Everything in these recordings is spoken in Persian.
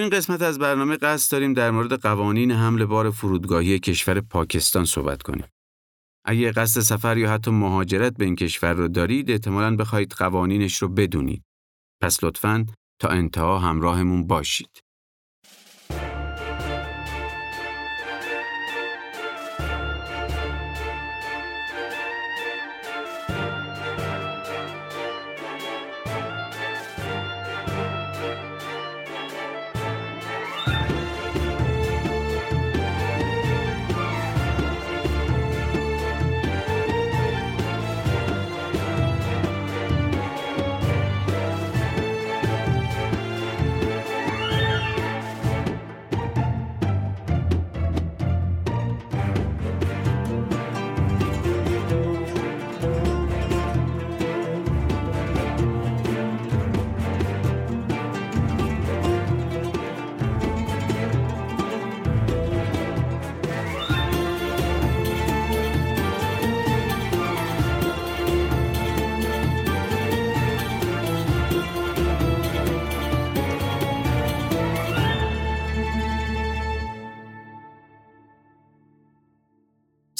این قسمت از برنامه قصد داریم در مورد قوانین حمل بار فرودگاهی کشور پاکستان صحبت کنیم. اگه قصد سفر یا حتی مهاجرت به این کشور رو دارید احتمالاً بخواید قوانینش رو بدونید. پس لطفاً تا انتها همراهمون باشید.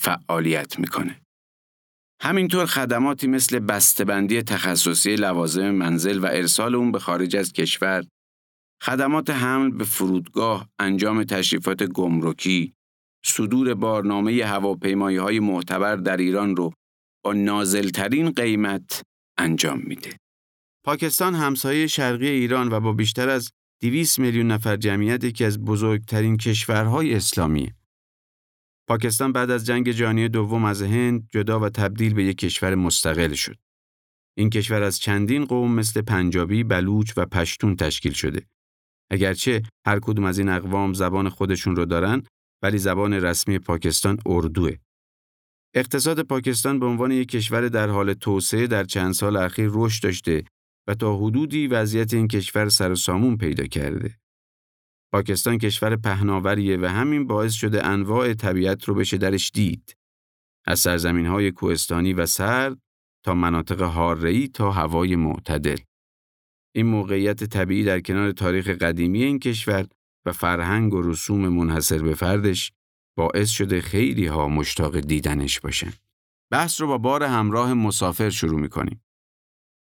فعالیت می‌کنه. همینطور خدماتی مثل بسته‌بندی تخصصی لوازم منزل و ارسال اون به خارج از کشور، خدمات حمل به فرودگاه، انجام تشریفات گمرکی، صدور بارنامه هواپیمایی های معتبر در ایران رو با نازلترین قیمت انجام میده. پاکستان همسایه شرقی ایران و با بیشتر از 200 میلیون نفر جمعیت یکی از بزرگترین کشورهای اسلامیه. پاکستان بعد از جنگ جهانی دوم از هند جدا و تبدیل به یک کشور مستقل شد. این کشور از چندین قوم مثل پنجابی، بلوچ و پشتون تشکیل شده. اگرچه هر کدوم از این اقوام زبان خودشون رو دارن، ولی زبان رسمی پاکستان اردوه. اقتصاد پاکستان به عنوان یک کشور در حال توسعه در چند سال اخیر رشد داشته و تا حدودی وضعیت این کشور سر و سامون پیدا کرده. پاکستان کشور پهناوریه و همین باعث شده انواع طبیعت رو بشه درش دید. از سرزمین های کوهستانی و سرد تا مناطق حاره‌ای تا هوای معتدل. این موقعیت طبیعی در کنار تاریخ قدیمی این کشور و فرهنگ و رسوم منحصر به فردش باعث شده خیلی ها مشتاق دیدنش باشن. بحث رو با بار همراه مسافر شروع می‌کنیم.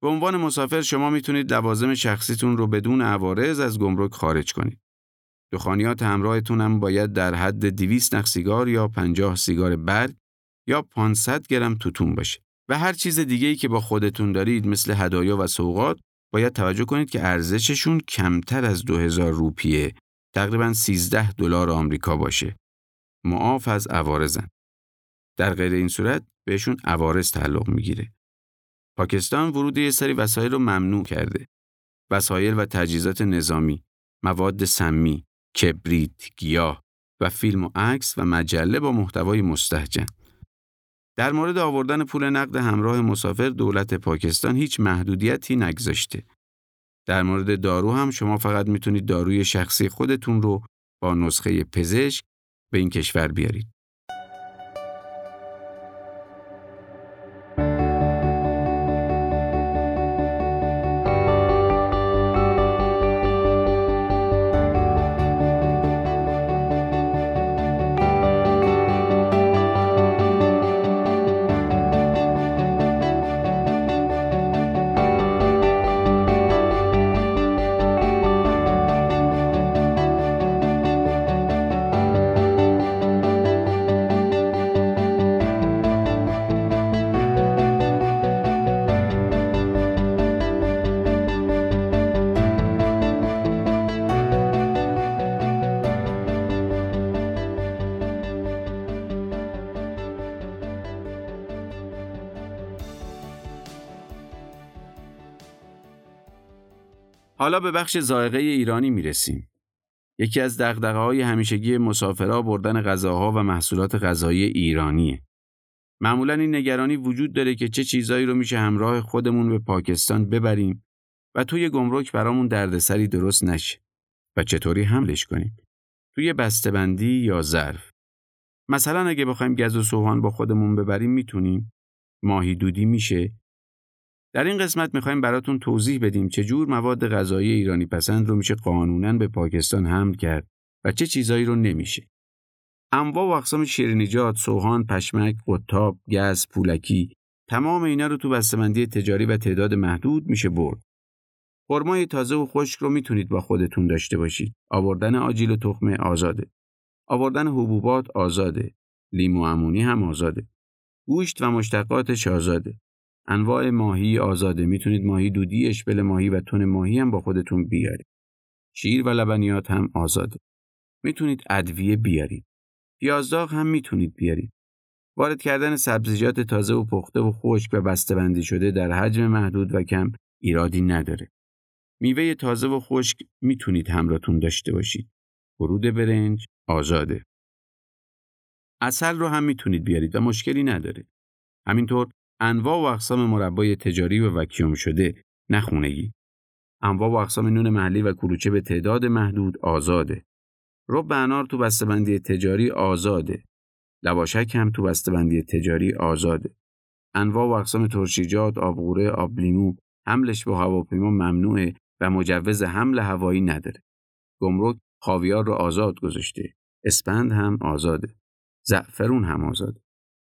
به عنوان مسافر شما می‌تونید لوازم شخصیتون رو بدون عوارض از گمرک خارج کنید. دخانیات همراهتون هم باید در حد 200 نخ سیگار یا 50 سیگار برگ یا 500 گرم توتون باشه. و هر چیز دیگه ای که با خودتون دارید مثل هدایا و سوغات باید توجه کنید که ارزششون کمتر از 2000 روپیه تقریبا 13 دلار آمریکا باشه. معاف از عوارضن. در غیر این صورت بهشون عوارض تعلق می‌گیره. پاکستان ورود یه سری وسایل رو ممنوع کرده. وسایل و تجهیزات نظامی، مواد سمی، کبریت، گیاه و فیلم و عکس و مجله با محتوای مستهجن. در مورد آوردن پول نقد همراه مسافر دولت پاکستان هیچ محدودیتی نگذاشته. در مورد دارو هم شما فقط می‌تونید داروی شخصی خودتون رو با نسخه پزشک به این کشور بیارید. حالا به بخش زائقه ایرانی می‌رسیم. یکی از های همیشگی مسافرها بردن غذاها و محصولات غذایی ایرانیه. معمولا این نگرانی وجود داره که چه چیزایی رو میشه همراه خودمون به پاکستان ببریم و توی گمرک برامون دردسری درست نشه و چطوری حملش کنیم. توی بسته‌بندی یا ظرف. مثلا اگه بخوایم گز و سوهان با خودمون ببریم می‌تونیم ماهی دودی میشه در این قسمت می‌خوایم براتون توضیح بدیم چجور مواد غذایی ایرانی پسند رو میشه قانونا به پاکستان حمل کرد و چه چیزایی رو نمیشه. انواع و اقسام شیرینیجات، سوهان، پشمک، قطاب، گز، پولکی تمام اینا رو تو بسته‌بندی تجاری و تعداد محدود میشه برد. خرمای تازه و خشک رو می‌تونید با خودتون داشته باشید. آوردن آجیل و تخمه آزاده. آوردن حبوبات آزاده. لیمو امونی هم آزاده. گوشت و مشتقاتش آزاده. انواع ماهی آزاده می‌تونید ماهی دودی، اشبل ماهی و تون ماهی هم با خودتون بیارید. شیر و لبنیات هم آزاده. می‌تونید ادویه بیارید. پیازداغ هم می‌تونید بیارید. وارد کردن سبزیجات تازه و پخته و خشک و بسته‌بندی شده در حجم محدود و کم ایرادی نداره. میوه تازه و خشک می‌تونید همراهتون داشته باشید. ورود برنج آزاده. اصل رو هم می‌تونید بیارید و مشکلی نداره. همینطور انواع و اقسام مربای تجاری و وکیوم شده نخونگی. انواع و اقسام نون محلی و کلوچه به تعداد محدود آزاده. رب انار تو بسته‌بندی تجاری آزاده. لواشک هم تو بسته‌بندی تجاری آزاده. انواع و اقسام ترشیجات، آبغوره، آب لیمو، حملش با هواپیما ممنوعه و مجوز حمل هوایی نداره. گمرک خاویار رو آزاد گذاشته. اسپند هم آزاده. زعفرون هم آزاده.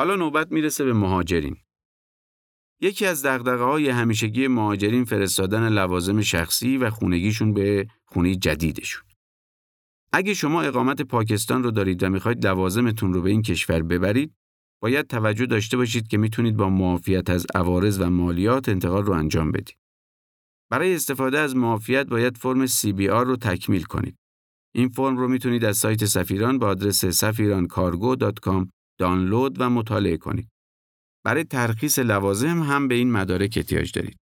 حالا نوبت می‌رسه به مهاجرین. یکی از دقدقه های همیشگی مهاجرین فرستادن لوازم شخصی و خونگیشون به خونه جدیدشون. اگه شما اقامت پاکستان رو دارید و می‌خواید لوازمتون رو به این کشور ببرید، باید توجه داشته باشید که می‌تونید با معافیت از عوارض و مالیات انتقال رو انجام بدید. برای استفاده از معافیت باید فرم CBR رو تکمیل کنید. این فرم رو می‌تونید از سایت سفیران با آدرس safirancargo.com دانلود و مطالعه کنید. برای ترخیص لوازم هم به این مدارک احتیاج دارید.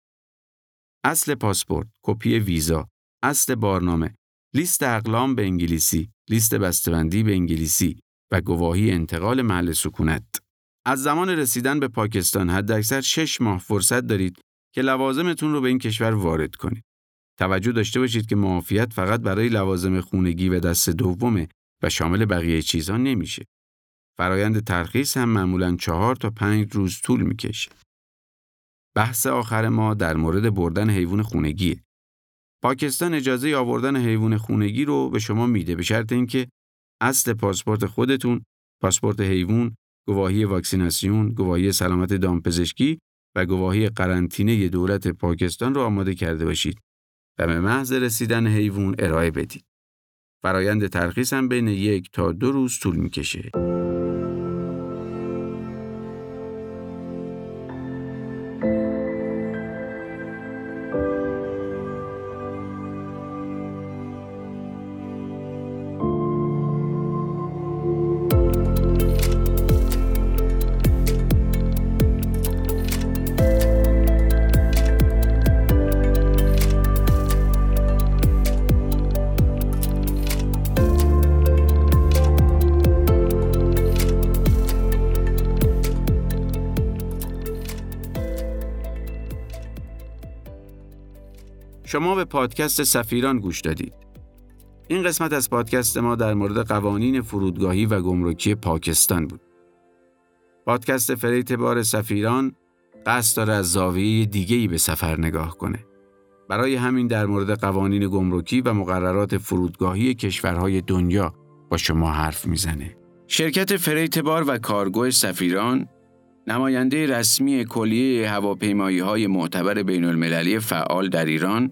اصل پاسپورت، کپی ویزا، اصل بارنامه، لیست اقلام به انگلیسی، لیست بسته‌بندی به انگلیسی و گواهی انتقال محل سکونت. از زمان رسیدن به پاکستان حداکثر 6 ماه فرصت دارید که لوازمتون رو به این کشور وارد کنید. توجه داشته باشید که معافیت فقط برای لوازم خونگی و دست دومه و شامل بقیه چیزها نمیشه. فرایند ترخیص هم معمولا چهار تا پنج روز طول می‌کشه. بحث آخر ما در مورد بردن حیوان خونگیه. پاکستان اجازه آوردن حیوان خونگی رو به شما میده به شرط اینکه اصل پاسپورت خودتون، پاسپورت حیوان، گواهی واکسیناسیون، گواهی سلامت دامپزشکی و گواهی قرنطینه دولت پاکستان رو آماده کرده باشید و به محض رسیدن حیوان ارائه بدید. فرایند ترخیص هم بین یک تا دو روز طول می‌کشه. شما به پادکست سفیران گوش دادید. این قسمت از پادکست ما در مورد قوانین فرودگاهی و گمرکی پاکستان بود. پادکست freight بار سفیران قصد داره از زاویه دیگه‌ای به سفر نگاه کنه. برای همین در مورد قوانین گمرکی و مقررات فرودگاهی کشورهای دنیا با شما حرف می‌زنه. شرکت freight بار و کارگو سفیران نماینده رسمی کلیه هواپیمایی های معتبر بین المللی فعال در ایران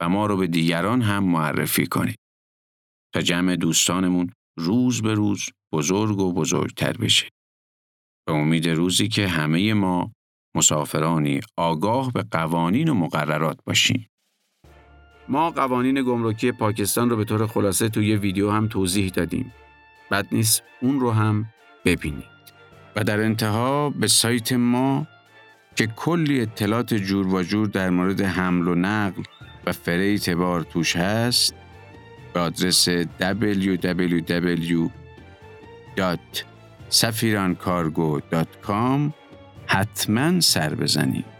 و ما رو به دیگران هم معرفی کنید تا جمع دوستانمون روز به روز بزرگ و بزرگتر بشه. به امید روزی که همه ما مسافرانی آگاه به قوانین و مقررات باشیم. ما قوانین گمرکی پاکستان رو به طور خلاصه توی ویدیو هم توضیح دادیم. بد نیست اون رو هم ببینید. و در انتها به سایت ما که کلی اطلاعات جور و جور در مورد حمل و نقل و فریت بار توش هست به آدرس www.safirancargo.com حتما سر بزنید.